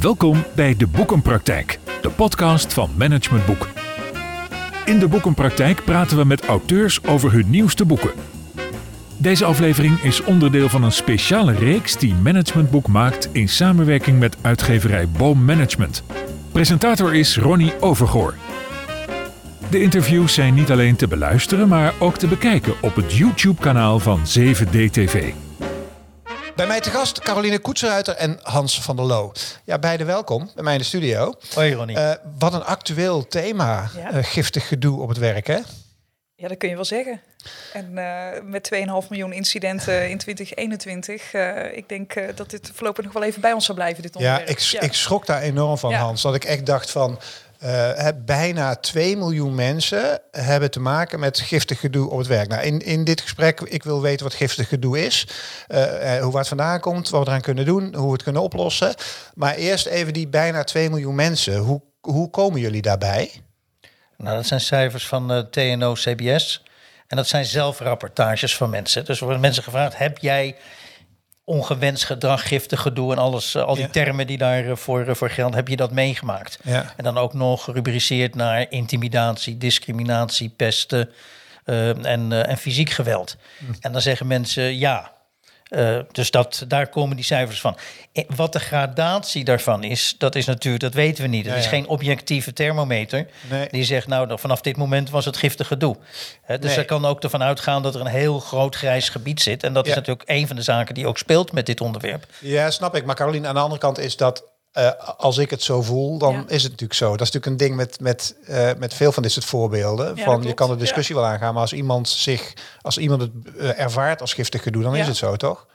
Welkom bij De Boekenpraktijk, de podcast van Management Boek. In De Boekenpraktijk praten we met auteurs over hun nieuwste boeken. Deze aflevering is onderdeel van een speciale reeks die Management Boek maakt in samenwerking met uitgeverij Boom Management. Presentator is Ronnie Overgoor. De interviews zijn niet alleen te beluisteren, maar ook te bekijken op het YouTube-kanaal van 7DTV. Bij mij te gast Caroline Koetseruiter en Hans van der Loo. Ja, beide welkom bij mij in de studio. Hoi Ronnie. Uh, wat een actueel thema, Ja. uh, giftig gedoe op het werk, hè? Ja, dat kun je wel zeggen. En uh, met 2,5 miljoen incidenten in 2021, uh, ik denk uh, dat dit voorlopig nog wel even bij ons zal blijven, dit Ja, onderwerp. ik, ik schrok daar enorm van, Ja. Hans. Dat ik echt dacht van, uh, bijna 2 miljoen mensen hebben te maken met giftig gedoe op het werk. Nou, in, in dit gesprek, ik wil weten wat giftig gedoe is, uh, hoe waar het vandaan komt, wat we eraan kunnen doen, hoe we het kunnen oplossen. Maar eerst even die bijna 2 miljoen mensen. Hoe, hoe komen jullie daarbij? Nou, dat zijn cijfers van TNO-CBS. En dat zijn zelfrapportages van mensen. Dus er worden mensen gevraagd, heb jij ongewenst gedrag, giftig gedoe en alles, uh, al die ja. termen die daarvoor uh, voor gelden, heb je dat meegemaakt? Ja. En dan ook nog gerubriceerd naar intimidatie, discriminatie, pesten uh, en, en fysiek geweld. Hm. En dan zeggen mensen ja. Uh, dus dat, daar komen die cijfers van. En wat de gradatie daarvan is, dat is natuurlijk, dat weten we niet. Het ja, ja. is geen objectieve thermometer nee. die zegt, nou, vanaf dit moment was het giftig gedoe. He, dus nee. er kan ook ervan uitgaan dat er een heel groot grijs gebied zit. En dat ja. is natuurlijk een van de zaken die ook speelt met dit onderwerp. Ja, snap ik. Maar Caroline, aan de andere kant is dat uh, als ik het zo voel, dan ja. is het natuurlijk zo. Dat is natuurlijk een ding met, met, uh, met veel van dit soort voorbeelden. Ja, van je kan de discussie ja. wel aangaan, maar als iemand zich, als iemand het uh, ervaart als giftig gedoe, dan is het zo, toch?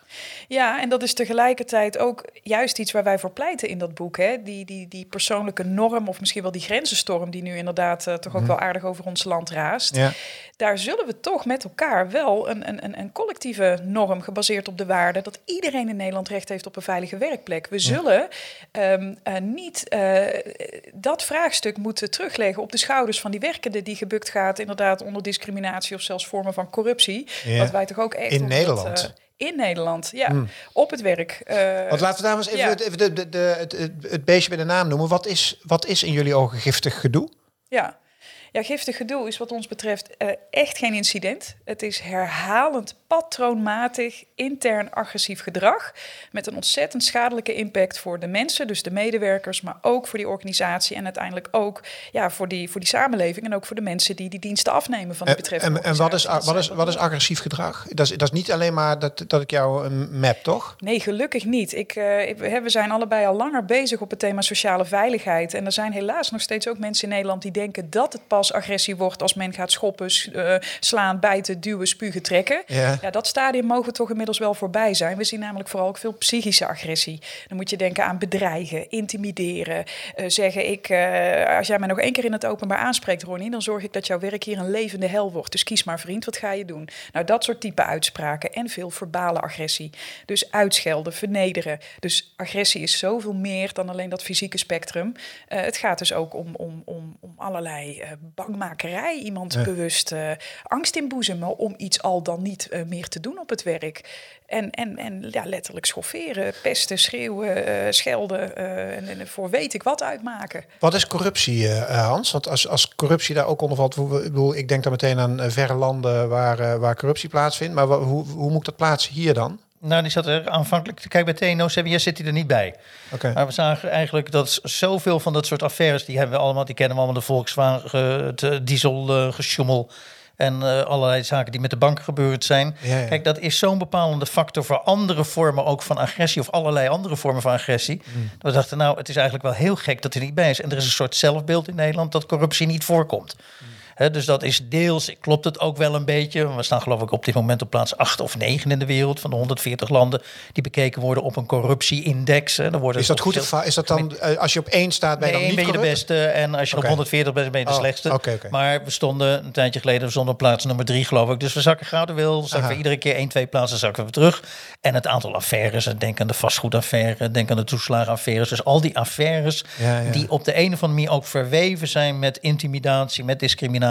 Ja, en dat is tegelijkertijd ook juist iets waar wij voor pleiten in dat boek. Hè? Die, die, die persoonlijke norm, of misschien wel die grenzenstorm, die nu inderdaad uh, toch ook mm. wel aardig over ons land raast. Ja. Daar zullen we toch met elkaar wel een, een, een collectieve norm gebaseerd op de waarde dat iedereen in Nederland recht heeft op een veilige werkplek. We zullen ja. um, uh, niet uh, dat vraagstuk moeten terugleggen op de schouders van die werkende die gebukt gaat, inderdaad onder discriminatie of zelfs vormen van corruptie. Ja. Wat wij toch ook echt in Nederland. Dat, in Nederland, ja. Mm. Op het werk. Uh, Want laten we daar eens even, ja. even de, de, de, het, het beestje bij de naam noemen. Wat is, wat is in jullie ogen giftig gedoe? Ja. Ja, giftig gedoe is wat ons betreft uh, echt geen incident. Het is herhalend, patroonmatig, intern agressief gedrag. Met een ontzettend schadelijke impact voor de mensen, dus de medewerkers, maar ook voor die organisatie en uiteindelijk ook ja, voor, die, voor die samenleving en ook voor de mensen die die diensten afnemen van de betreffende En, en wat, is, wat, is, wat is agressief gedrag? Dat is, dat is niet alleen maar dat, dat ik jou een map, toch? Nee, gelukkig niet. Ik, uh, ik, we zijn allebei al langer bezig op het thema sociale veiligheid. En er zijn helaas nog steeds ook mensen in Nederland die denken dat het pas agressie wordt als men gaat schoppen, uh, slaan, bijten, duwen, spugen, trekken. Ja. ja, dat stadium mogen we toch inmiddels wel voorbij zijn. We zien namelijk vooral ook veel psychische agressie. Dan moet je denken aan bedreigen, intimideren, uh, zeggen ik, uh, als jij mij nog één keer in het openbaar aanspreekt, Ronnie, dan zorg ik dat jouw werk hier een levende hel wordt. Dus kies maar vriend, wat ga je doen? Nou, dat soort type uitspraken en veel verbale agressie. Dus uitschelden, vernederen. Dus agressie is zoveel meer dan alleen dat fysieke spectrum. Het gaat dus ook om, om, om, om allerlei bangmakerij, iemand ja. bewust uh, angst inboezemen om iets al dan niet uh, meer te doen op het werk. En, en, en ja, letterlijk schofferen, pesten, schreeuwen, uh, schelden en, en, voor weet ik wat uitmaken. Wat is corruptie, Hans? Want als, als corruptie daar ook onder valt, ik, bedoel, ik denk dan meteen aan verre landen waar, waar corruptie plaatsvindt. Maar hoe, hoe moet dat plaatsen hier dan? Nou, die zat er aanvankelijk. Kijk, bij TNO CBS zit hij er niet bij. Okay. Maar we zagen eigenlijk dat zoveel van dat soort affaires, die hebben we allemaal, die kennen we allemaal, de Volkswagen, het diesel uh, gesjoemel en uh, allerlei zaken die met de banken gebeurd zijn. Ja, ja. Kijk, dat is zo'n bepalende factor voor andere vormen ook van agressie of allerlei andere vormen van agressie. Mm. We dachten, nou, het is eigenlijk wel heel gek dat hij niet bij is. En er is een soort zelfbeeld in Nederland dat corruptie niet voorkomt. Mm. He, dus dat is deels, klopt het ook wel een beetje. We staan geloof ik op dit moment op plaats 8 of 9 in de wereld van de 140 landen die bekeken worden op een corruptieindex. He, worden is dat goed is dat dan, als je op één staat, ben je nee, dan niet ben je de beste en als je okay. op 140 bent, ben je de oh, slechtste. Okay, okay. Maar we stonden een tijdje geleden, stonden op plaats nummer 3 geloof ik. Dus we zakken gradueel, zakken we iedere keer 1, 2 plaatsen zakken we terug. En het aantal affaires, denk aan de vastgoedaffaire, denk aan de toeslagenaffaires. Dus al die affaires ja, ja. die op de een of andere manier ook verweven zijn met intimidatie, met discriminatie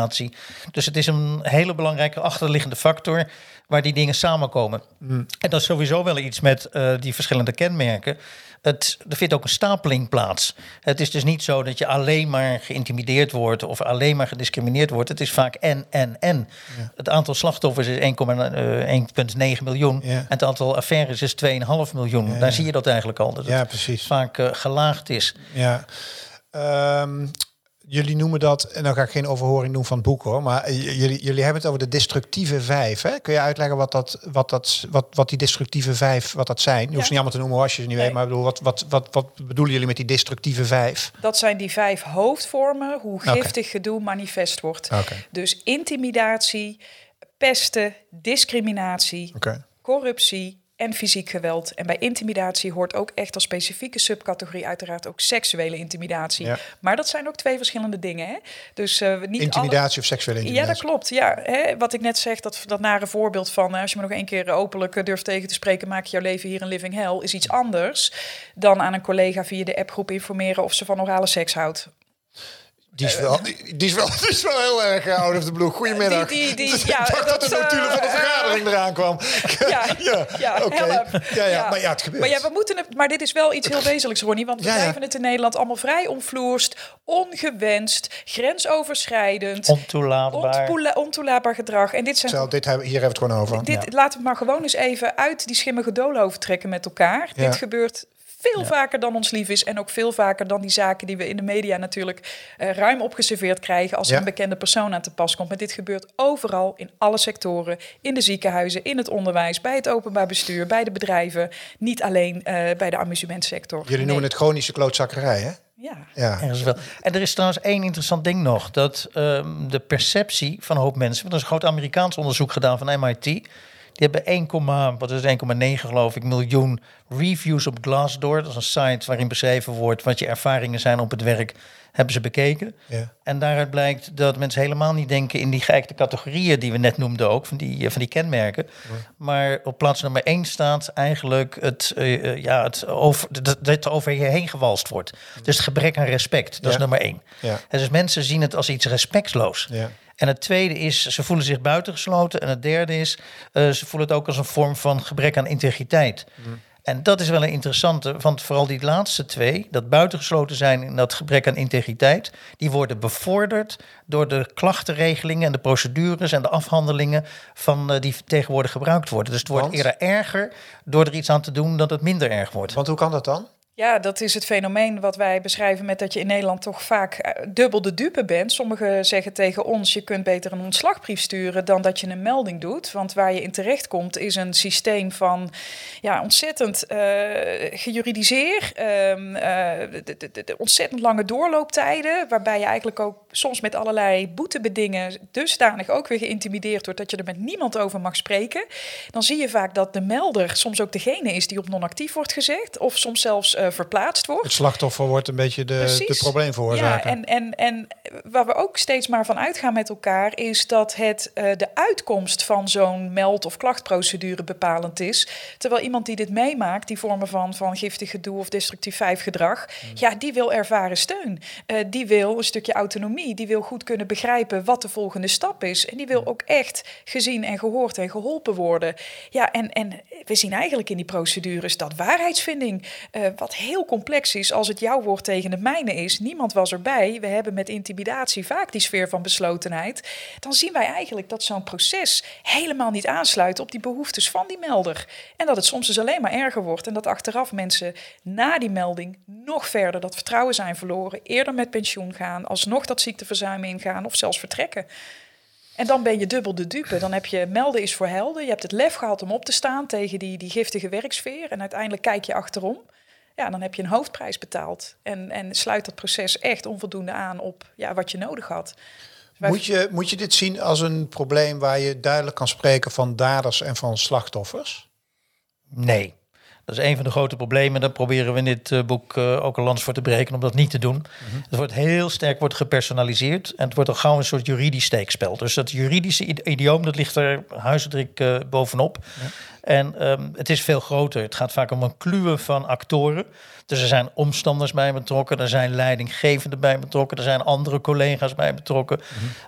Dus het is een hele belangrijke achterliggende factor waar die dingen samenkomen. Mm. En dat is sowieso wel iets met eh, die verschillende kenmerken. Het, er vindt ook een stapeling plaats. Het is dus niet zo dat je alleen maar geïntimideerd wordt of alleen maar gediscrimineerd wordt. Het is vaak en, en, en. Het aantal slachtoffers is 1,9 miljoen. Ja. En het aantal affaires is 2,5 miljoen. Daar zie je dat eigenlijk al. Dat Ja, het precies. vaak eh, gelaagd is. Ja. Ehm, jullie noemen dat, en dan ga ik geen overhoring doen van het boek hoor, maar jullie, jullie hebben het over de destructieve vijf. Hè? Kun je uitleggen wat, dat, wat, dat, wat, wat die destructieve vijf, wat dat zijn? Je hoeft Ja. ze niet allemaal te noemen als je ze niet Nee. weet, maar bedoel, wat, wat, wat, wat bedoelen jullie met die destructieve vijf? Dat zijn die vijf hoofdvormen hoe giftig gedoe manifest wordt. Dus intimidatie, pesten, discriminatie, corruptie en fysiek geweld. En bij intimidatie hoort ook echt als specifieke subcategorie uiteraard ook seksuele intimidatie. Ja. Maar dat zijn ook twee verschillende dingen. Hè? Dus eh, niet alle- Intimidatie of seksuele Ja, dat intimidatie? klopt. Ja, hè, wat ik net zeg, dat, dat nare voorbeeld van... eh, als je me nog één keer openlijk eh, durft tegen te spreken... maak je jouw leven hier een living hell, is iets anders... dan aan een collega via de appgroep informeren... of ze van orale seks houdt. Die is wel, die, die is wel, die is wel heel erg uh, out of the blue. Goedemiddag. Die- die- die- Ik ja, dacht dat, dat, de notulen van de eh, vergadering eraan kwam. Ja, ja, ja, help. Ja, ja, maar ja, het gebeurt. Maar ja, we moeten het. Maar dit is wel iets heel wezenlijks, Ronnie. Want we Ja, ja. blijven het in Nederland allemaal vrij onvloerst, ongewenst, grensoverschrijdend, Ontoelaatbaar. ontoela- ontoelaatbaar gedrag. En dit zijn. Zo, dit hebben, hier hebben we het gewoon over. Dit, Ja. Laten we maar gewoon eens even uit die schimmige doolhoven trekken met elkaar. Ja. Dit gebeurt veel vaker dan ons lief is. En ook veel vaker dan die zaken die we in de media natuurlijk eh, ruim opgeserveerd krijgen als er Ja. een bekende persoon aan te pas komt. Maar dit gebeurt overal, in alle sectoren, in de ziekenhuizen, in het onderwijs, bij het openbaar bestuur, bij de bedrijven. Niet alleen eh, bij de amusementsector. Jullie noemen het chronische klootzakkerij, hè? Ja. Ja. Ergens wel. En er is trouwens één interessant ding nog. Dat ehm, de perceptie van een hoop mensen... Want er is een groot Amerikaans onderzoek gedaan van MIT. Die hebben 1, wat is het, 1,9 geloof ik miljoen reviews op Glassdoor. Dat is een site waarin beschreven wordt wat je ervaringen zijn op het werk. Hebben ze bekeken. Ja. En daaruit blijkt dat mensen helemaal niet denken in die geëikte categorieën die we net noemden ook, van die, eh, van die kenmerken. Maar op plaats nummer één staat eigenlijk het, eh, eh, ja, het over, dat, dat over je heen gewalst wordt. Dus het gebrek aan respect, dat Ja. is nummer één. Ja. En dus mensen zien het als iets respectloos. En het tweede is, ze voelen zich buitengesloten. En het derde is, eh, ze voelen het ook als een vorm van gebrek aan integriteit. En dat is wel een interessante, want vooral die laatste twee, dat buitengesloten zijn en dat gebrek aan integriteit, die worden bevorderd door de klachtenregelingen en de procedures en de afhandelingen van, eh, die tegenwoordig gebruikt worden. Dus het wordt Want? eerder erger door er iets aan te doen dat het minder erg wordt. Want hoe kan dat dan? Ja, dat is het fenomeen wat wij beschrijven met dat je in Nederland toch vaak eh, dubbel de dupe bent. Sommigen zeggen tegen ons, je kunt beter een ontslagbrief sturen dan dat je een melding doet. Want waar je in terecht komt is een systeem van ja, ontzettend gejuridiseerd, eh, de, ontzettend lange doorlooptijden, waarbij je eigenlijk ook soms met allerlei boetebedingen dusdanig ook weer geïntimideerd wordt dat je er met niemand over mag spreken. Dan zie je vaak dat de melder soms ook degene is die op non-actief wordt gezet of soms zelfs verplaatst wordt. Het slachtoffer wordt een beetje de, Precies. de probleemveroorzaker. Ja, en, en, en waar we ook steeds maar van uitgaan met elkaar, is dat het eh, de uitkomst van zo'n meld- of klachtprocedure bepalend is. Terwijl iemand die dit meemaakt, die vormen van, van giftig gedoe of destructief vijfgedrag, ja, die wil ervaren steun. Eh, die wil een stukje autonomie. Die wil goed kunnen begrijpen wat de volgende stap is. En die wil ook echt gezien en gehoord en geholpen worden. Ja, en, en we zien eigenlijk in die procedures dat waarheidsvinding, eh, wat heel complex is als het jouw woord tegen de mijne is. Niemand was erbij. We hebben met intimidatie vaak die sfeer van beslotenheid. Dan zien wij eigenlijk dat zo'n proces helemaal niet aansluit op die behoeftes van die melder. En dat het soms dus alleen maar erger wordt. En dat achteraf mensen na die melding nog verder dat vertrouwen zijn verloren. Eerder met pensioen gaan, alsnog dat ziekteverzuim ingaan of zelfs vertrekken. En dan ben je dubbel de dupe. Dan heb je melden is voor helden. Je hebt het lef gehad om op te staan tegen die, die giftige werksfeer. En uiteindelijk kijk je achterom. Ja, dan heb je een hoofdprijs betaald. En, en sluit dat proces echt onvoldoende aan op ja, wat je nodig had. Moet je, moet je dit zien als een probleem waar je duidelijk kan spreken van daders en van slachtoffers? Nee. Dat is een van de grote problemen. Daar proberen we in dit eh, boek eh, ook een lans voor te breken om dat niet te doen. Het wordt heel sterk wordt gepersonaliseerd en het wordt al gauw een soort juridisch steekspel. Dus dat juridische idioom dat ligt er huisdruk eh, bovenop. En ehm, het is veel groter. Het gaat vaak om een kluwe van actoren. Dus er zijn omstanders bij betrokken, er zijn leidinggevenden bij betrokken, er zijn andere collega's bij betrokken.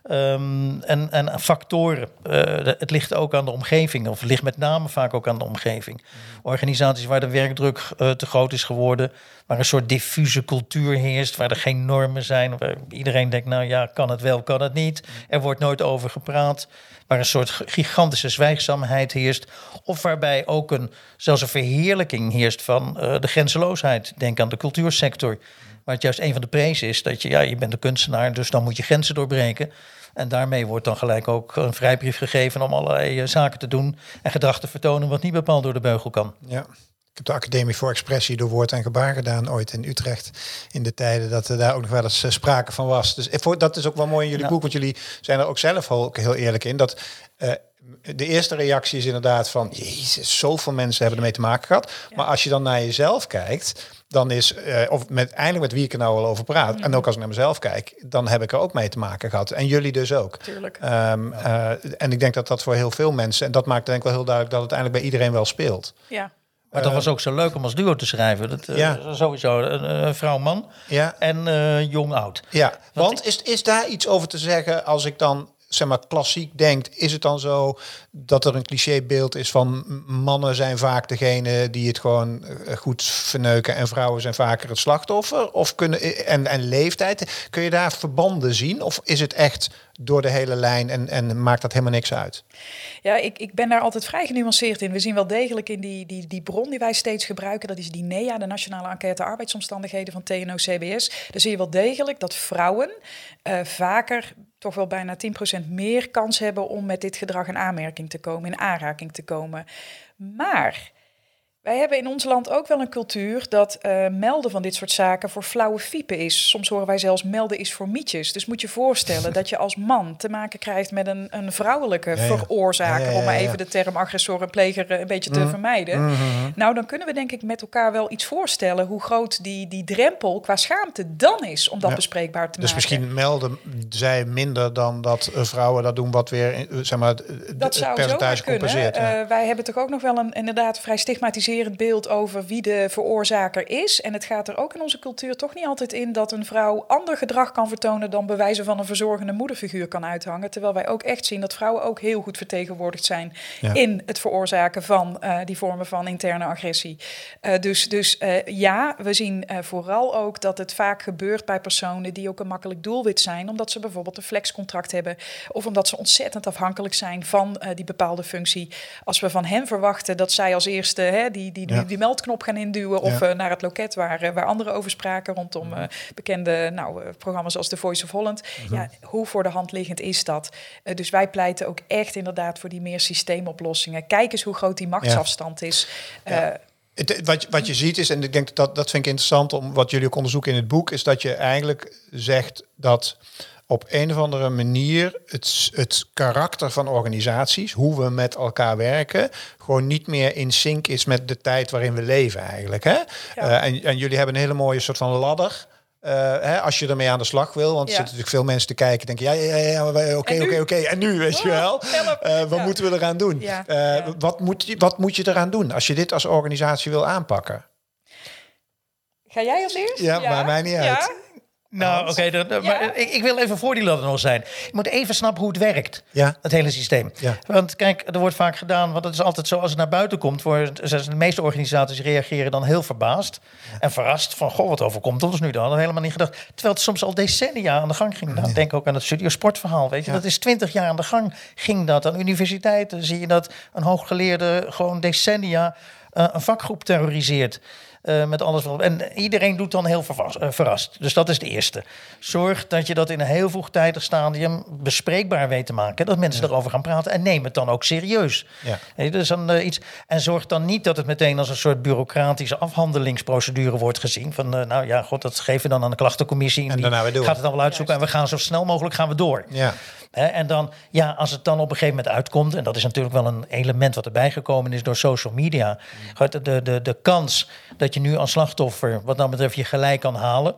Ehm, en, en factoren. Eh, het ligt ook aan de omgeving, of ligt met name vaak ook aan de omgeving. Organisaties waar de werkdruk eh, te groot is geworden, waar een soort diffuse cultuur heerst, waar er geen normen zijn, waar iedereen denkt, nou ja, kan het wel, kan het niet. Er wordt nooit over gepraat waar een soort gigantische zwijgzaamheid heerst. Of waarbij ook een, zelfs een verheerlijking heerst van uh, de grenzeloosheid. Denk aan de cultuursector. Waar het juist een van de prezen is dat je, ja, je bent een kunstenaar, dus dan moet je grenzen doorbreken. En daarmee wordt dan gelijk ook een vrijbrief gegeven om allerlei uh, zaken te doen en gedrag te vertonen wat niet bepaald door de beugel kan. Ja. Ik heb de Academie voor Expressie door woord en gebaar gedaan ooit in Utrecht. In de tijden dat er daar ook nog wel eens uh, sprake van was. Dus dat is ook wel mooi in jullie boek, want jullie zijn er ook zelf ook heel eerlijk in. Dat uh, de eerste reactie is inderdaad van, jezus, zoveel mensen hebben ermee te maken gehad. Ja. Maar als je dan naar jezelf kijkt, dan is, uh, of met, eindelijk met wie ik er nou al over praat, en ook als ik naar mezelf kijk, dan heb ik er ook mee te maken gehad. En jullie dus ook. Tuurlijk. Um, uh, en ik denk dat dat voor heel veel mensen, en dat maakt denk ik wel heel duidelijk dat het uiteindelijk bij iedereen wel speelt. Ja. Maar dat was ook zo leuk om als duo te schrijven. Dat, uh, ja. Sowieso een vrouw-man ja. en uh, jong-oud. Ja, want is, is daar iets over te zeggen als ik dan zeg maar klassiek denkt, is het dan zo dat er een clichébeeld is van mannen zijn vaak degene die het gewoon goed verneuken en vrouwen zijn vaker het slachtoffer? Of kunnen en, en leeftijd, kun je daar verbanden zien? Of is het echt door de hele lijn en, en maakt dat helemaal niks uit? Ja, ik, ik ben daar altijd vrij genuanceerd in. We zien wel degelijk in die, die, die bron die wij steeds gebruiken, dat is die NEA, de Nationale Enquête Arbeidsomstandigheden van TNO-CBS. Daar zie je wel degelijk dat vrouwen uh, vaker toch wel bijna 10% meer kans hebben om met dit gedrag in aanmerking te komen, in aanraking te komen. Maar wij hebben in ons land ook wel een cultuur dat uh, melden van dit soort zaken voor flauwe fiepen is. Soms horen wij zelfs melden is voor mietjes. Dus moet je voorstellen dat je als man te maken krijgt met een, een vrouwelijke ja, ja. veroorzaker, ja, om maar even de term agressor en pleger een beetje te mm. vermijden. Mm -hmm. Nou, dan kunnen we denk ik met elkaar wel iets voorstellen hoe groot die, die drempel qua schaamte dan is om dat bespreekbaar te dus maken. Dus misschien melden zij minder dan dat vrouwen dat doen, wat weer zeg maar, dat zou het percentage compenseert. Uh, wij hebben toch ook nog wel een inderdaad vrij stigmatiserend beeld over wie de veroorzaker is. En het gaat er ook in onze cultuur toch niet altijd in dat een vrouw ander gedrag kan vertonen dan bewijzen van een verzorgende moederfiguur kan uithangen. Terwijl wij ook echt zien dat vrouwen ook heel goed vertegenwoordigd zijn ja. in het veroorzaken van uh, die vormen van interne agressie. Uh, dus dus uh, ja, we zien vooral ook dat het vaak gebeurt bij personen die ook een makkelijk doelwit zijn, omdat ze bijvoorbeeld een flexcontract hebben of omdat ze ontzettend afhankelijk zijn van die bepaalde functie. Als we van hen verwachten dat zij als eerste hè, die, die, die, die, meldknop gaan induwen of uh, naar het loket waar, uh, waar anderen over spraken rondom uh, bekende nou, programma's als The Voice of Holland. Mhm. Ja, hoe voor de hand liggend is dat? dus wij pleiten ook echt inderdaad voor die meer systeemoplossingen. Kijk eens hoe groot die machtsafstand is. Het, wat, wat je ziet is, en ik denk dat dat vind ik interessant om wat jullie ook onderzoeken in het boek, is dat je eigenlijk zegt dat op een of andere manier het, het karakter van organisaties, hoe we met elkaar werken, gewoon niet meer in sync is met de tijd waarin we leven eigenlijk. Hè? Ja. Uh, en, en jullie hebben een hele mooie soort van ladder. Uh, hè, als je ermee aan de slag wil, want er zitten natuurlijk veel mensen te kijken, denken ja, ja, ja, ja oké, oké, oké, en nu, weet je wel, uh, wat ja. moeten we eraan doen? Ja. Uh, wat, moet je, wat moet je eraan doen als je dit als organisatie wil aanpakken? Ga jij als eerst? Ja, maar mij niet uit. Nou, oké, okay, ja. maar ik, ik, wil even voor die ladder nog zijn. Je moet even snappen hoe het werkt, ja. het hele systeem. Ja. Want kijk, er wordt vaak gedaan, want het is altijd zo als het naar buiten komt, voor de meeste organisaties reageren dan heel verbaasd ja. en verrast van, goh, wat overkomt ons nu dan? Dat helemaal niet gedacht. Terwijl het soms al decennia aan de gang ging. Nou, denk ook aan het studio sportverhaal, weet je. Dat is twintig jaar aan de gang ging dat. Aan universiteiten zie je dat een hooggeleerde gewoon decennia uh, een vakgroep terroriseert. Uh, met alles wat. En iedereen doet dan heel vervast, uh, verrast. Dus dat is de eerste. Zorg dat je dat in een heel vroegtijdig stadium bespreekbaar weet te maken. Dat mensen ja. erover gaan praten. En neem het dan ook serieus. Ja. Hey, dus dan, uh, iets, en zorg dan niet dat het meteen als een soort bureaucratische afhandelingsprocedure wordt gezien. Van nou ja, god, dat geven we dan aan de klachtencommissie. En, en daarna die door. gaat het dan wel uitzoeken. Juist. En we gaan zo snel mogelijk gaan we door. Ja. He, en dan, ja, als het dan op een gegeven moment uitkomt, en dat is natuurlijk wel een element wat erbij gekomen is door social media, de, de, de kans dat je nu als slachtoffer, wat dan betreft, je gelijk kan halen.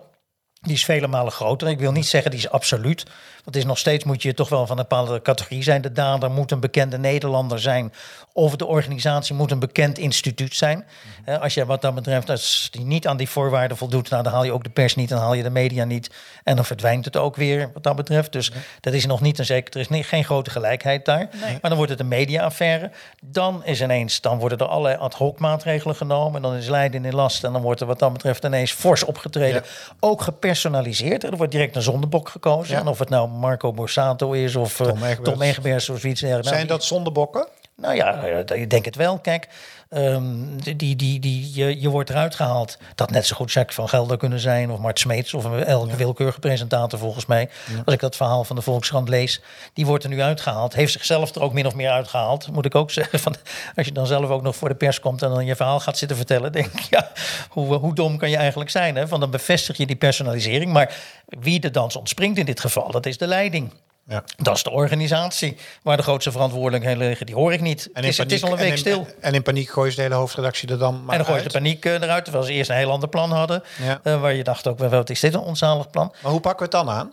Die is vele malen groter. Ik wil niet zeggen die is absoluut. Want is nog steeds moet je toch wel van een bepaalde categorie zijn. De dader moet een bekende Nederlander zijn. Of de organisatie moet een bekend instituut zijn. Mm als je wat dat betreft, als die niet aan die voorwaarden voldoet, nou, dan haal je ook de pers niet, dan haal je de media niet. En dan verdwijnt het ook weer wat dat betreft. Dus dat is nog niet een zeker. Er is niet, geen grote gelijkheid daar. Maar dan wordt het een mediaaffaire. Dan is ineens, dan worden er allerlei ad hoc maatregelen genomen. En dan is Leiden in last. En dan wordt er wat dat betreft ineens fors opgetreden. Ook gepersonaliseerd. Er wordt direct een zondebok gekozen. En of het nou Marco Borsato is of Tom Egbers of zoiets dergelijks. Zijn dat zondebokken? Nou ja, ik denk het wel. Kijk, um, die, die, die, je, je wordt eruit gehaald. Dat net zo goed Jack van Gelder kunnen zijn of Mart Smeets of elke ja. willekeurige presentator volgens mij. Als ik dat verhaal van de Volkskrant lees, die wordt er nu uitgehaald. Heeft zichzelf er ook min of meer uitgehaald, moet ik ook zeggen. Van, als je dan zelf ook nog voor de pers komt en dan je verhaal gaat zitten vertellen, denk ik, ja, hoe, hoe dom kan je eigenlijk zijn? Hè? Van dan bevestig je die personalisering. Maar wie de dans ontspringt in dit geval, dat is de leiding. Ja. Dat is de organisatie waar de grootste verantwoordelijkheden liggen. Die hoor ik niet. En het, is, het is al een week en stil. En in paniek gooi je de hele hoofdredactie er dan maar En dan gooi je de paniek uh, eruit, terwijl ze eerst een heel ander plan hadden. Ja. Uh, waar je dacht ook, wat is dit een onzalig plan? Maar hoe pakken we het dan aan?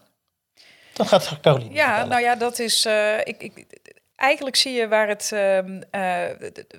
Dan gaat Caroline Ja, vertellen. nou ja, dat is... Uh, ik, ik, eigenlijk zie je waar het...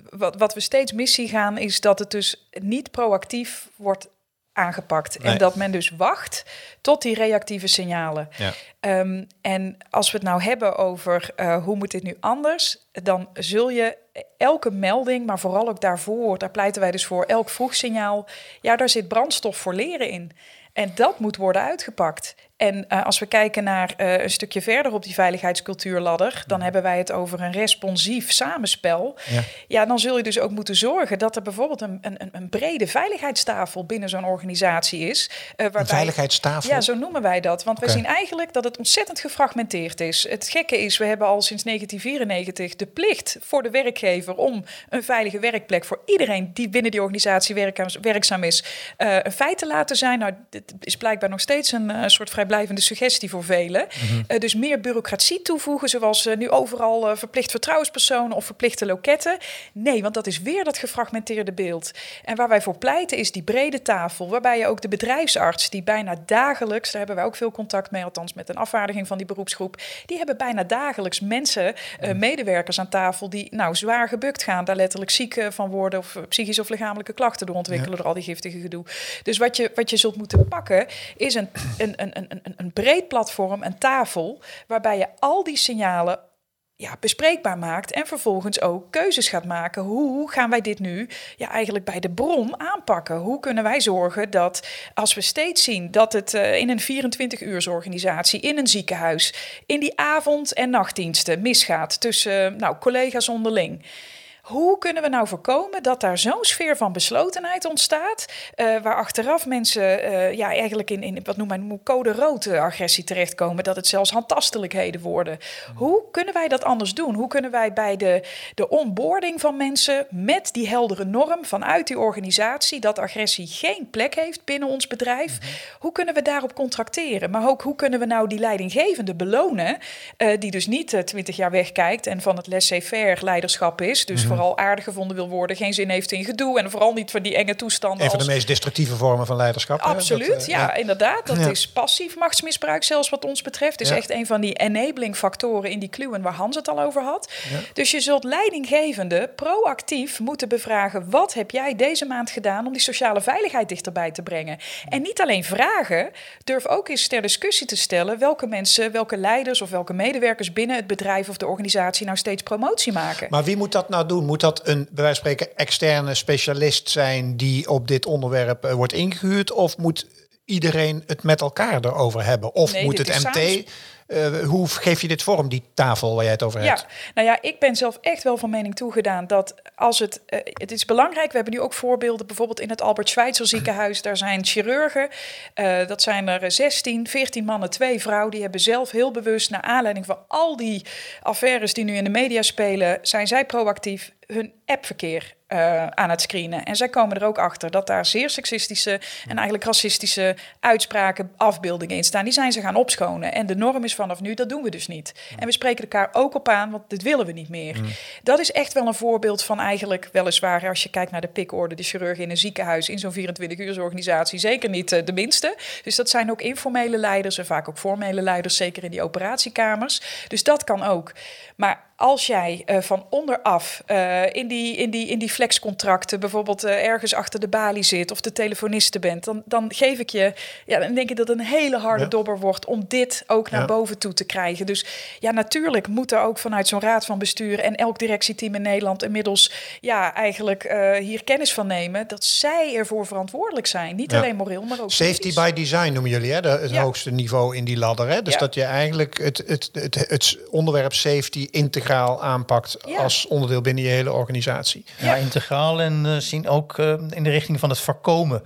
wat, wat we steeds mis zien gaan, is dat het dus niet proactief wordt aangepakt. En dat men dus wacht tot die reactieve signalen. Ja. Um, en als we het nou hebben over uh, hoe moet dit nu anders, dan zul je elke melding, maar vooral ook daarvoor, daar pleiten wij dus voor, elk vroegsignaal, ja, daar zit brandstof voor leren in. En dat moet worden uitgepakt. En uh, als we kijken naar uh, een stukje verder op die veiligheidscultuurladder, dan hebben wij het over een responsief samenspel. Ja. ja, dan zul je dus ook moeten zorgen dat er bijvoorbeeld een, een, een brede veiligheidstafel binnen zo'n organisatie is. Uh, waarbij, een veiligheidstafel? Ja, zo noemen wij dat. Want okay. we zien eigenlijk dat het ontzettend gefragmenteerd is. Het gekke is, we hebben al sinds 1994 de plicht voor de werkgever om een veilige werkplek voor iedereen die binnen die organisatie werkzaam is, een feit te laten zijn. Nou, dit is blijkbaar nog steeds een soort vrij blijvende suggestie voor velen. Mm -hmm. uh, dus meer bureaucratie toevoegen, zoals uh, nu overal uh, verplicht vertrouwenspersonen of verplichte loketten. Nee, want dat is weer dat gefragmenteerde beeld. En waar wij voor pleiten is die brede tafel, waarbij je ook de bedrijfsarts, die bijna dagelijks, daar hebben wij ook veel contact mee, althans met een afvaardiging van die beroepsgroep, die hebben bijna dagelijks mensen, medewerkers aan tafel, die nou zwaar gebukt gaan, daar letterlijk ziek van worden of psychische of lichamelijke klachten door ontwikkelen ja. door al die giftige gedoe. Dus wat je, wat je zult moeten pakken, is een, een, een, een een, breed platform, een tafel, waarbij je al die signalen ja, bespreekbaar maakt en vervolgens ook keuzes gaat maken. Hoe gaan wij dit nu ja, eigenlijk bij de bron aanpakken? Hoe kunnen wij zorgen dat als we steeds zien dat het uh, in een 24-uursorganisatie, in een ziekenhuis, in die avond- en nachtdiensten misgaat tussen nou, collega's onderling hoe kunnen we nou voorkomen dat daar zo'n sfeer van beslotenheid ontstaat, uh, waar achteraf mensen uh, ja, eigenlijk in, in wat noem men code rood agressie terechtkomen, dat het zelfs handtastelijkheden worden. Hoe kunnen wij dat anders doen? Hoe kunnen wij bij de, de onboarding van mensen met die heldere norm vanuit die organisatie dat agressie geen plek heeft binnen ons bedrijf, hoe kunnen we daarop contracteren? Maar ook hoe kunnen we nou die leidinggevende belonen, uh, die dus niet twintig jaar wegkijkt en van het laissez-faire leiderschap is, dus vooral aardig gevonden wil worden, geen zin heeft in gedoe en vooral niet voor die enge toestanden. Een van de meest destructieve vormen van leiderschap. Absoluut, dat, uh, ja, ja, inderdaad. Dat ja. is passief machtsmisbruik, zelfs wat ons betreft. is ja. echt een van die enabling factoren in die kluwen waar Hans het al over had. Dus je zult leidinggevende proactief moeten bevragen: wat heb jij deze maand gedaan om die sociale veiligheid dichterbij te brengen? En niet alleen vragen, durf ook eens ter discussie te stellen welke mensen, welke leiders of welke medewerkers binnen het bedrijf of de organisatie nou steeds promotie maken. Maar wie moet dat nou doen? Moet dat een, bij wijze van spreken, externe specialist zijn die op dit onderwerp uh, wordt ingehuurd? Of moet iedereen het met elkaar erover hebben? Of nee, moet het MT... Uh, hoe geef je dit vorm, die tafel waar jij het over hebt? Ja, nou ja, ik ben zelf echt wel van mening toegedaan dat als het... Uh, het is belangrijk, we hebben nu ook voorbeelden, bijvoorbeeld in het Albert Schweitzer ziekenhuis. Daar zijn chirurgen, uh, dat zijn er 16, 14 mannen, twee vrouwen. Die hebben zelf heel bewust, naar aanleiding van al die affaires die nu in de media spelen, zijn zij proactief hun appverkeer uh, aan het screenen. En zij komen er ook achter dat daar zeer seksistische en eigenlijk racistische uitspraken, afbeeldingen in staan. Die zijn ze gaan opschonen. En de norm is vanaf nu, dat doen we dus niet. En we spreken elkaar ook op aan, want dit willen we niet meer. Dat is echt wel een voorbeeld van eigenlijk, weliswaar, als je kijkt naar de pikorde, de chirurg in een ziekenhuis, in zo'n 24-uursorganisatie, zeker niet uh, de minste. Dus dat zijn ook informele leiders en vaak ook formele leiders, zeker in die operatiekamers. Dus dat kan ook. Maar als jij uh, van onderaf uh, in, die, in, die, in die flexcontracten bijvoorbeeld uh, ergens achter de balie zit of de telefoniste bent, dan, dan geef ik je, ja, dan denk ik dat het een hele harde ja. dobber wordt om dit ook naar ja. boven toe te krijgen. Dus ja, natuurlijk moet er ook vanuit zo'n raad van bestuur en elk directieteam in Nederland inmiddels ja, eigenlijk hier kennis van nemen dat zij ervoor verantwoordelijk zijn. Niet alleen moreel, maar ook Safety by design noemen jullie, hè? De, het hoogste niveau in die ladder. Hè? Dus dat je eigenlijk het, het, het, het onderwerp safety integraal aanpakt Ja. als onderdeel binnen je hele organisatie. Ja, integraal en eh, zien ook eh, in de richting van het voorkomen.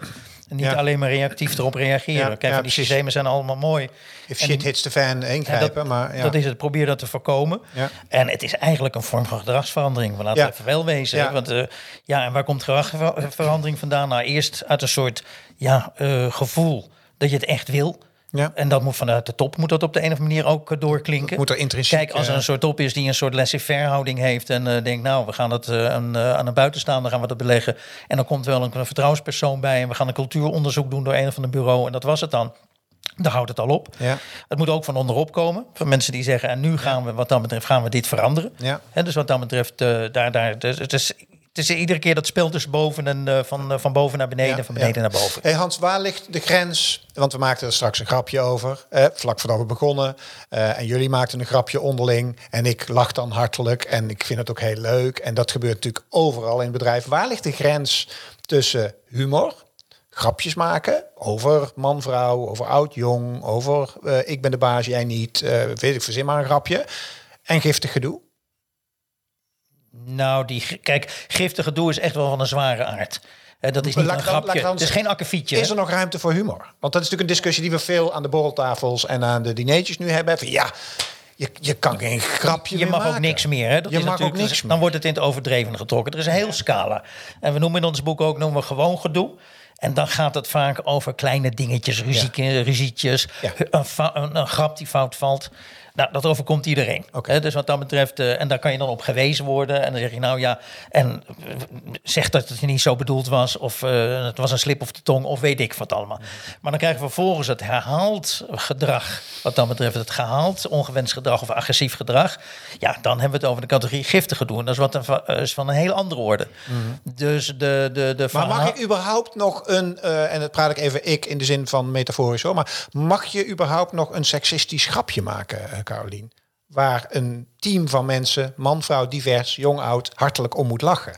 En niet Ja. alleen maar reactief erop reageren. Ja, Kijk, ja, die precies. systemen zijn allemaal mooi. If En shit hits the fan, En ingrijpen. dat, maar ja. dat is het. Probeer dat te voorkomen. Ja. En het is eigenlijk een vorm van gedragsverandering. We laten even wel wezen. Hè, Want eh, ja, en waar komt gedragsverandering vandaan? Nou, eerst uit een soort ja, eh, gevoel dat je het echt wil. Ja. En dat moet vanuit de top moet dat op de een of andere manier ook eh, doorklinken. moet er intrinsiek, Kijk, als er een soort top is die een soort laissez-faire houding heeft en eh, denkt, nou, we gaan het eh, aan, aan een buitenstaander gaan we dat beleggen. En dan komt wel een, een vertrouwenspersoon bij en we gaan een cultuuronderzoek doen door een of ander bureau en dat was het dan. Daar houdt het al op. Ja. Het moet ook van onderop komen. Van mensen die zeggen, en nu gaan we, wat dat betreft, gaan we dit veranderen. Ja. Dus wat dat betreft, daar, daar, dus, het, is, iedere keer dat spel tussen boven en eh, van, eh, van boven naar beneden, Ja, van beneden ja. naar boven. Hey Hans, waar ligt de grens? Want we maakten er straks een grapje over, eh, vlak voordat we begonnen. Eh, en jullie maakten een grapje onderling. En ik lach dan hartelijk. En ik vind het ook heel leuk. En dat gebeurt natuurlijk overal in het bedrijf. Waar ligt de grens tussen humor, grapjes maken over man-vrouw, over oud-jong, over eh, ik ben de baas, jij niet, eh, weet ik, verzin maar een grapje. En giftig gedoe. Nou, die, kijk, giftige doel is echt wel van een zware aard. Dat is niet een dan- grapje. dan Het is geen akkefietje. Is er nog ruimte voor humor? Want dat is natuurlijk een discussie die we veel aan de borreltafels en aan de dineetjes nu hebben. Van ja, je, je kan geen grapje je mag ook maken. niks meer. Hè? Dat Je is mag ook niks Dan meer. wordt het in het overdreven getrokken. Er is een heel scala. En we noemen in ons boek ook noemen we gewoon gedoe. En dan gaat het vaak over kleine dingetjes, ruzietjes, Ja. een, fa- een, een grap die fout valt. Nou, dat overkomt iedereen. Hè, dus wat dat betreft, eh, en daar kan je dan op gewezen worden. En dan zeg je nou ja, en eh, zeg dat het niet zo bedoeld was. Of eh, het was een slip of de tong, of weet ik wat allemaal. Maar dan krijgen we vervolgens het herhaald gedrag. Wat dan betreft het gehaald ongewenst gedrag of agressief gedrag. Ja, dan hebben we het over de categorie giftig gedoe. En dat is, wat een, is van een hele andere orde. Dus de, de, de Maar mag ik überhaupt nog een, en dat praat ik even ik in de zin van metaforisch hoor, maar mag je überhaupt nog een seksistisch grapje maken, Waar een team van mensen, man, vrouw, divers, jong, oud, hartelijk om moet lachen.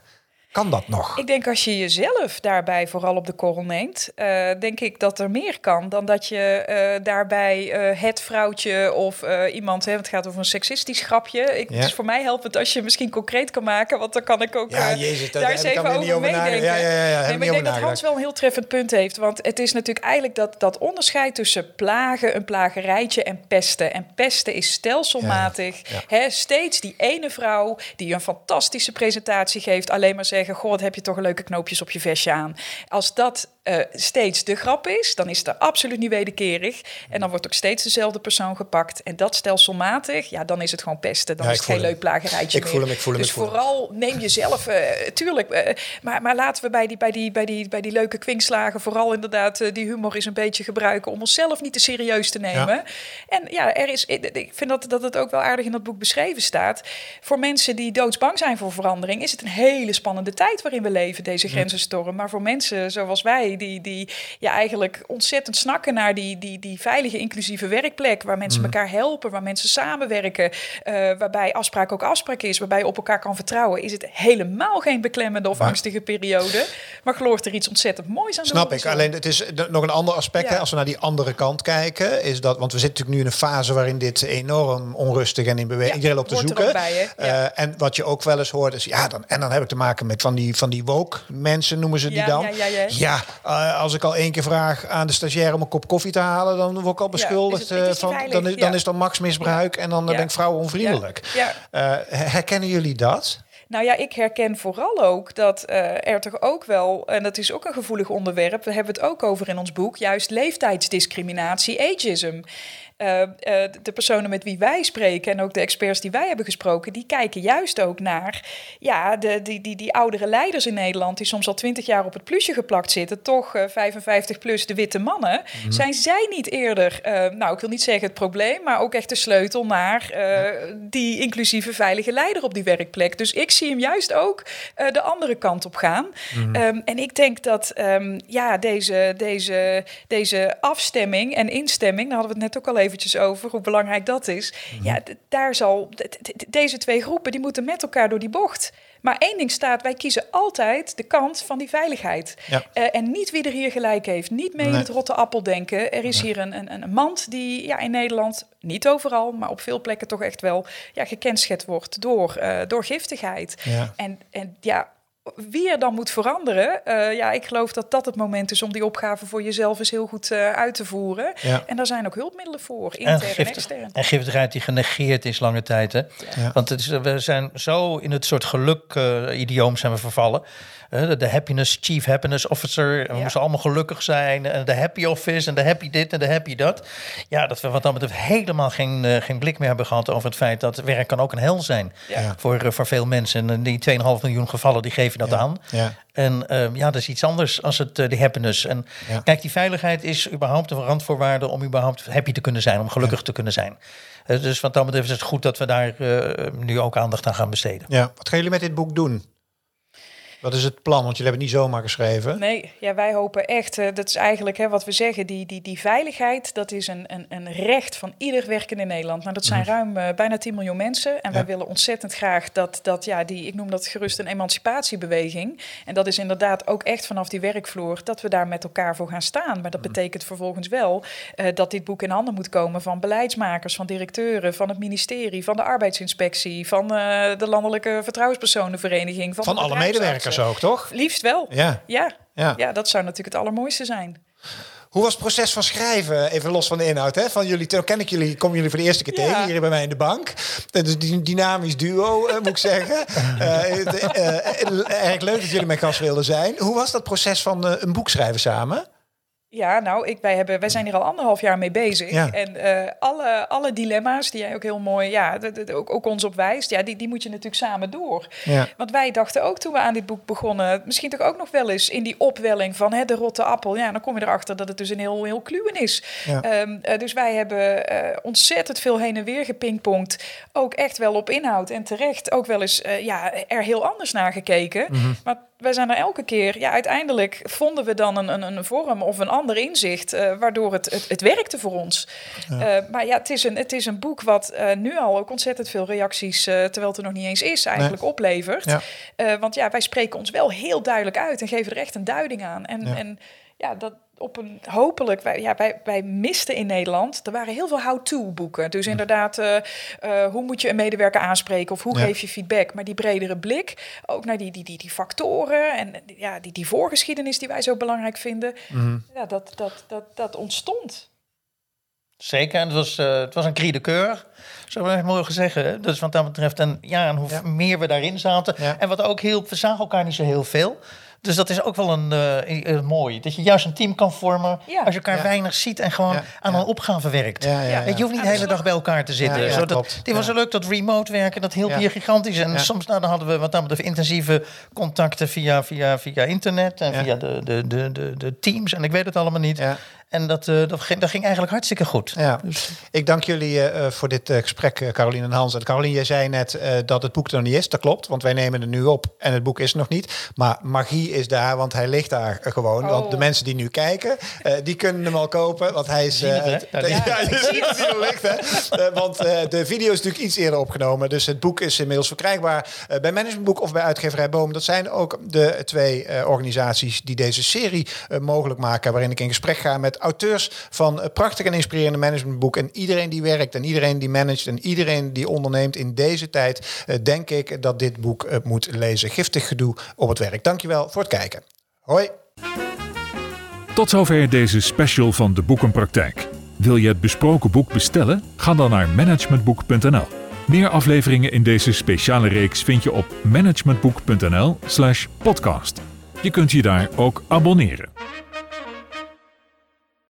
Kan dat nog? Ik denk als je jezelf daarbij vooral op de korrel neemt, eh, denk ik dat er meer kan dan dat je eh, daarbij eh, het vrouwtje of iemand, hè, het gaat over een seksistisch grapje. Ik, Ja. Het is voor mij helpend als je misschien concreet kan maken, want dan kan ik ook Ja, jezus, daar eens ik even over niet over meedenken. Ja, ja, ja, Nee, maar ik denk dat Hans wel een heel treffend punt heeft, want het is natuurlijk eigenlijk dat, dat onderscheid tussen plagen, een plagerijtje en pesten. En pesten is stelselmatig. Hè, steeds die ene vrouw die een fantastische presentatie geeft, alleen maar zeggen: Goh, wat heb je toch leuke knoopjes op je vestje aan. Als dat eh, steeds de grap is, dan is het er absoluut niet wederkerig. En dan wordt ook steeds dezelfde persoon gepakt. En dat stelselmatig, ja, dan is het gewoon pesten. Dan Ja, is het geen leuk plagerijtje Ik meer. voel hem, ik voel hem, Dus ik voel hem. vooral neem jezelf, eh, tuurlijk. eh, maar, maar laten we bij die, bij, die, bij, die, bij die leuke kwinkslagen vooral inderdaad die humor eens een beetje gebruiken om onszelf niet te serieus te nemen. En ja, er is, ik ik vind dat, dat het ook wel aardig in dat boek beschreven staat. Voor mensen die doodsbang zijn voor verandering, is het een hele spannende tijd waarin we leven, deze grenzenstorm. Maar voor mensen zoals wij, die, die ja, eigenlijk ontzettend snakken naar die, die, die veilige, inclusieve werkplek, waar mensen elkaar helpen, waar mensen samenwerken, eh, waarbij afspraak ook afspraak is, waarbij je op elkaar kan vertrouwen, is het helemaal geen beklemmende of angstige periode. Maar gelooft er iets ontzettend moois aan Snap ik. Alleen het is nog een ander aspect. Ja. Hè, als we naar die andere kant kijken, is dat. Want we zitten natuurlijk nu in een fase waarin dit enorm onrustig en in beweging. Ja, Iedereen loopt te zoeken. bij? Ja. Eh, en wat je ook wel eens hoort, is ja, dan, en dan heb ik te maken met van die, van die woke mensen, noemen ze die Ja, dan. ja, ja, ja. eh, als ik al één keer vraag aan de stagiair om een kop koffie te halen, dan word ik al beschuldigd is het- het is eh, van. Dan is, dan ja. is dan maksmisbruik en dan Ja. ben ik vrouwenonvriendelijk. Ja, Eh, herkennen jullie dat? Nou ja, ik herken vooral ook dat uh, er toch ook wel, en dat is ook een gevoelig onderwerp, we hebben het ook over in ons boek, juist leeftijdsdiscriminatie, ageism. Uh, uh, de personen met wie wij spreken en ook de experts die wij hebben gesproken, die kijken juist ook naar ja, de, die, die, die oudere leiders in Nederland, die soms al twintig jaar op het plusje geplakt zitten, toch uh, 55 plus de witte mannen. Mm. Zijn zij niet eerder, nou ik wil niet zeggen het probleem, maar ook echt de sleutel naar die inclusieve veilige leider op die werkplek. Dus ik zie hem juist ook de andere kant op gaan. Mm. Um, en ik denk dat um, ja, deze, deze, deze afstemming en instemming, daar hadden we het net ook al even eventjes over hoe belangrijk dat is. Mhm. Ja, daar zal deze twee groepen die moeten met elkaar door die bocht. Maar één ding staat: wij kiezen altijd de kant van die veiligheid. Ja. Uh, en niet wie er hier gelijk heeft. Niet mee in het rotte appel denken. Er is hier een, een, een mand die ja, in Nederland, niet overal, maar op veel plekken toch echt wel ja, gekenschet wordt door, uh, door giftigheid. Ja. En, en ja, wie er dan moet veranderen, uh, ja, ik geloof dat dat het moment is om die opgave voor jezelf eens heel goed uh, uit te voeren. Ja. En daar zijn ook hulpmiddelen voor, intern en, en extern. En giftigheid die genegeerd is lange tijd. Hè? Ja. Want het is, we zijn zo in het soort geluk-idioom uh, zijn we vervallen de happiness, chief happiness officer. En we moesten allemaal gelukkig zijn. En de happy office en de happy dit en de happy dat. Ja, dat we wat dan betreft helemaal geen, uh, geen blik meer hebben gehad over het feit dat werk kan ook een hel zijn ja. voor, uh, voor veel mensen. En die 2,5 miljoen gevallen, die geven dat ja. aan. Ja. En uh, ja, dat is iets anders als het, de happiness. En kijk, die veiligheid is überhaupt een randvoorwaarde om überhaupt happy te kunnen zijn, om gelukkig te kunnen zijn. dus wat dan betreft is het goed dat we daar nu ook aandacht aan gaan besteden. Ja, wat gaan jullie met dit boek doen? Wat is het plan? Want jullie hebben het niet zomaar geschreven. Nee, ja, wij hopen echt, uh, dat is eigenlijk hè, wat we zeggen, die, die, die veiligheid, dat is een, een, een recht van ieder werkende in Nederland. Nou, dat zijn mhm. ruim uh, bijna 10 miljoen mensen. En wij willen ontzettend graag dat, dat ja, die, ik noem dat gerust een emancipatiebeweging. En dat is inderdaad ook echt vanaf die werkvloer, dat we daar met elkaar voor gaan staan. Maar dat mhm. betekent vervolgens wel uh, dat dit boek in handen moet komen van beleidsmakers, van directeuren, van het ministerie, van de arbeidsinspectie, van de Landelijke Vertrouwenspersonenvereniging. Van, van alle medewerkers ook, toch? Liefst wel. Ja. ja. Ja. ja, dat zou natuurlijk het allermooiste zijn. Hoe was het proces van schrijven, even los van de inhoud, hè? Van jullie, toen ken ik jullie, kom jullie voor de eerste keer tegen hier bij mij in de bank. Dus die dynamisch duo, uh, moet ik zeggen. uh, uh, erg leuk dat jullie mijn gast wilden zijn. Hoe was dat proces van een boek schrijven samen? Ja, nou, ik, wij, hebben, wij zijn hier al anderhalf jaar mee bezig. Ja. En uh, alle, alle dilemma's die jij ook heel mooi, ja, ook, ook ons op wijst, ja, die, die moet je natuurlijk samen door. Ja. Want wij dachten ook toen we aan dit boek begonnen, misschien toch ook nog wel eens in die opwelling van hè, de rotte appel. Ja, dan kom je erachter dat het dus een heel, heel kluwen is. Ja. Um, uh, dus wij hebben uh, ontzettend veel heen en weer gepingpongd. Ook echt wel op inhoud en terecht ook wel eens ja, er heel anders naar gekeken. Mm -hmm. Maar wij zijn er elke keer, ja, uiteindelijk vonden we dan een, een, een vorm of een ander inzicht, uh, waardoor het, het, het, werkte voor ons. Ja. Uh, maar ja, het is een, het is een boek wat uh, nu al ook ontzettend veel reacties, terwijl het er nog niet eens is, eigenlijk nee. oplevert. Ja. want ja, wij spreken ons wel heel duidelijk uit en geven er echt een duiding aan. En ja, en, ja dat, op een hopelijk, wij, ja, wij, wij misten in Nederland, er waren heel veel how-to boeken. Dus inderdaad, uh, uh, hoe moet je een medewerker aanspreken of hoe ja. geef je feedback? Maar die bredere blik, ook naar die, die, die, die factoren en ja, die, die voorgeschiedenis die wij zo belangrijk vinden, mm. ja, dat, dat, dat, dat ontstond. Zeker, en het was, uh, het was een cri de keur, zou we mogen zeggen. Dus wat dat betreft, en ja, en hoe ja. meer we daarin zaten. Ja. En wat ook heel, we zagen elkaar niet zo heel veel. Dus dat is ook wel een uh, mooi. Dat je juist een team kan vormen ja. als je elkaar ja. weinig ziet en gewoon ja. aan een opgave werkt. Je hoeft niet de hele dag bij elkaar te zitten. Zodat, dit was zo leuk dat remote werken, dat hielp hier gigantisch. En soms nou, dan hadden we wat dan betreft intensieve contacten via, via, via internet en via de, de, de, de, de teams. En ik weet het allemaal niet. En dat, uh, dat, ging, dat ging eigenlijk hartstikke goed. Ja. Dus. Ik dank jullie uh, voor dit uh, gesprek, Caroline en Hans. En Caroline, jij zei net dat het boek er nog niet is. Dat klopt, want wij nemen het nu op en het boek is er nog niet. Maar magie is daar, want hij ligt daar gewoon. Oh. Want de mensen die nu kijken, die kunnen hem al kopen. Want hij is... Het, ja, ja, je ziet het hier ligt, hè. want de video is natuurlijk iets eerder opgenomen. Dus het boek is inmiddels verkrijgbaar bij Managementboek of bij uitgeverij Boom. Dat zijn ook de twee organisaties die deze serie mogelijk maken. Waarin ik in gesprek ga met auteurs van prachtig en inspirerende managementboek. En iedereen die werkt en iedereen die managt en iedereen die onderneemt in deze tijd, uh, denk ik dat dit boek uh, moet lezen. Giftig gedoe op het werk. Dankjewel voor het kijken. Hoi. Tot zover deze special van de Boekenpraktijk. Wil je het besproken boek bestellen? Ga dan naar managementboek.nl. Meer afleveringen in deze speciale reeks vind je op managementboek.nl/slash podcast. Je kunt je daar ook abonneren.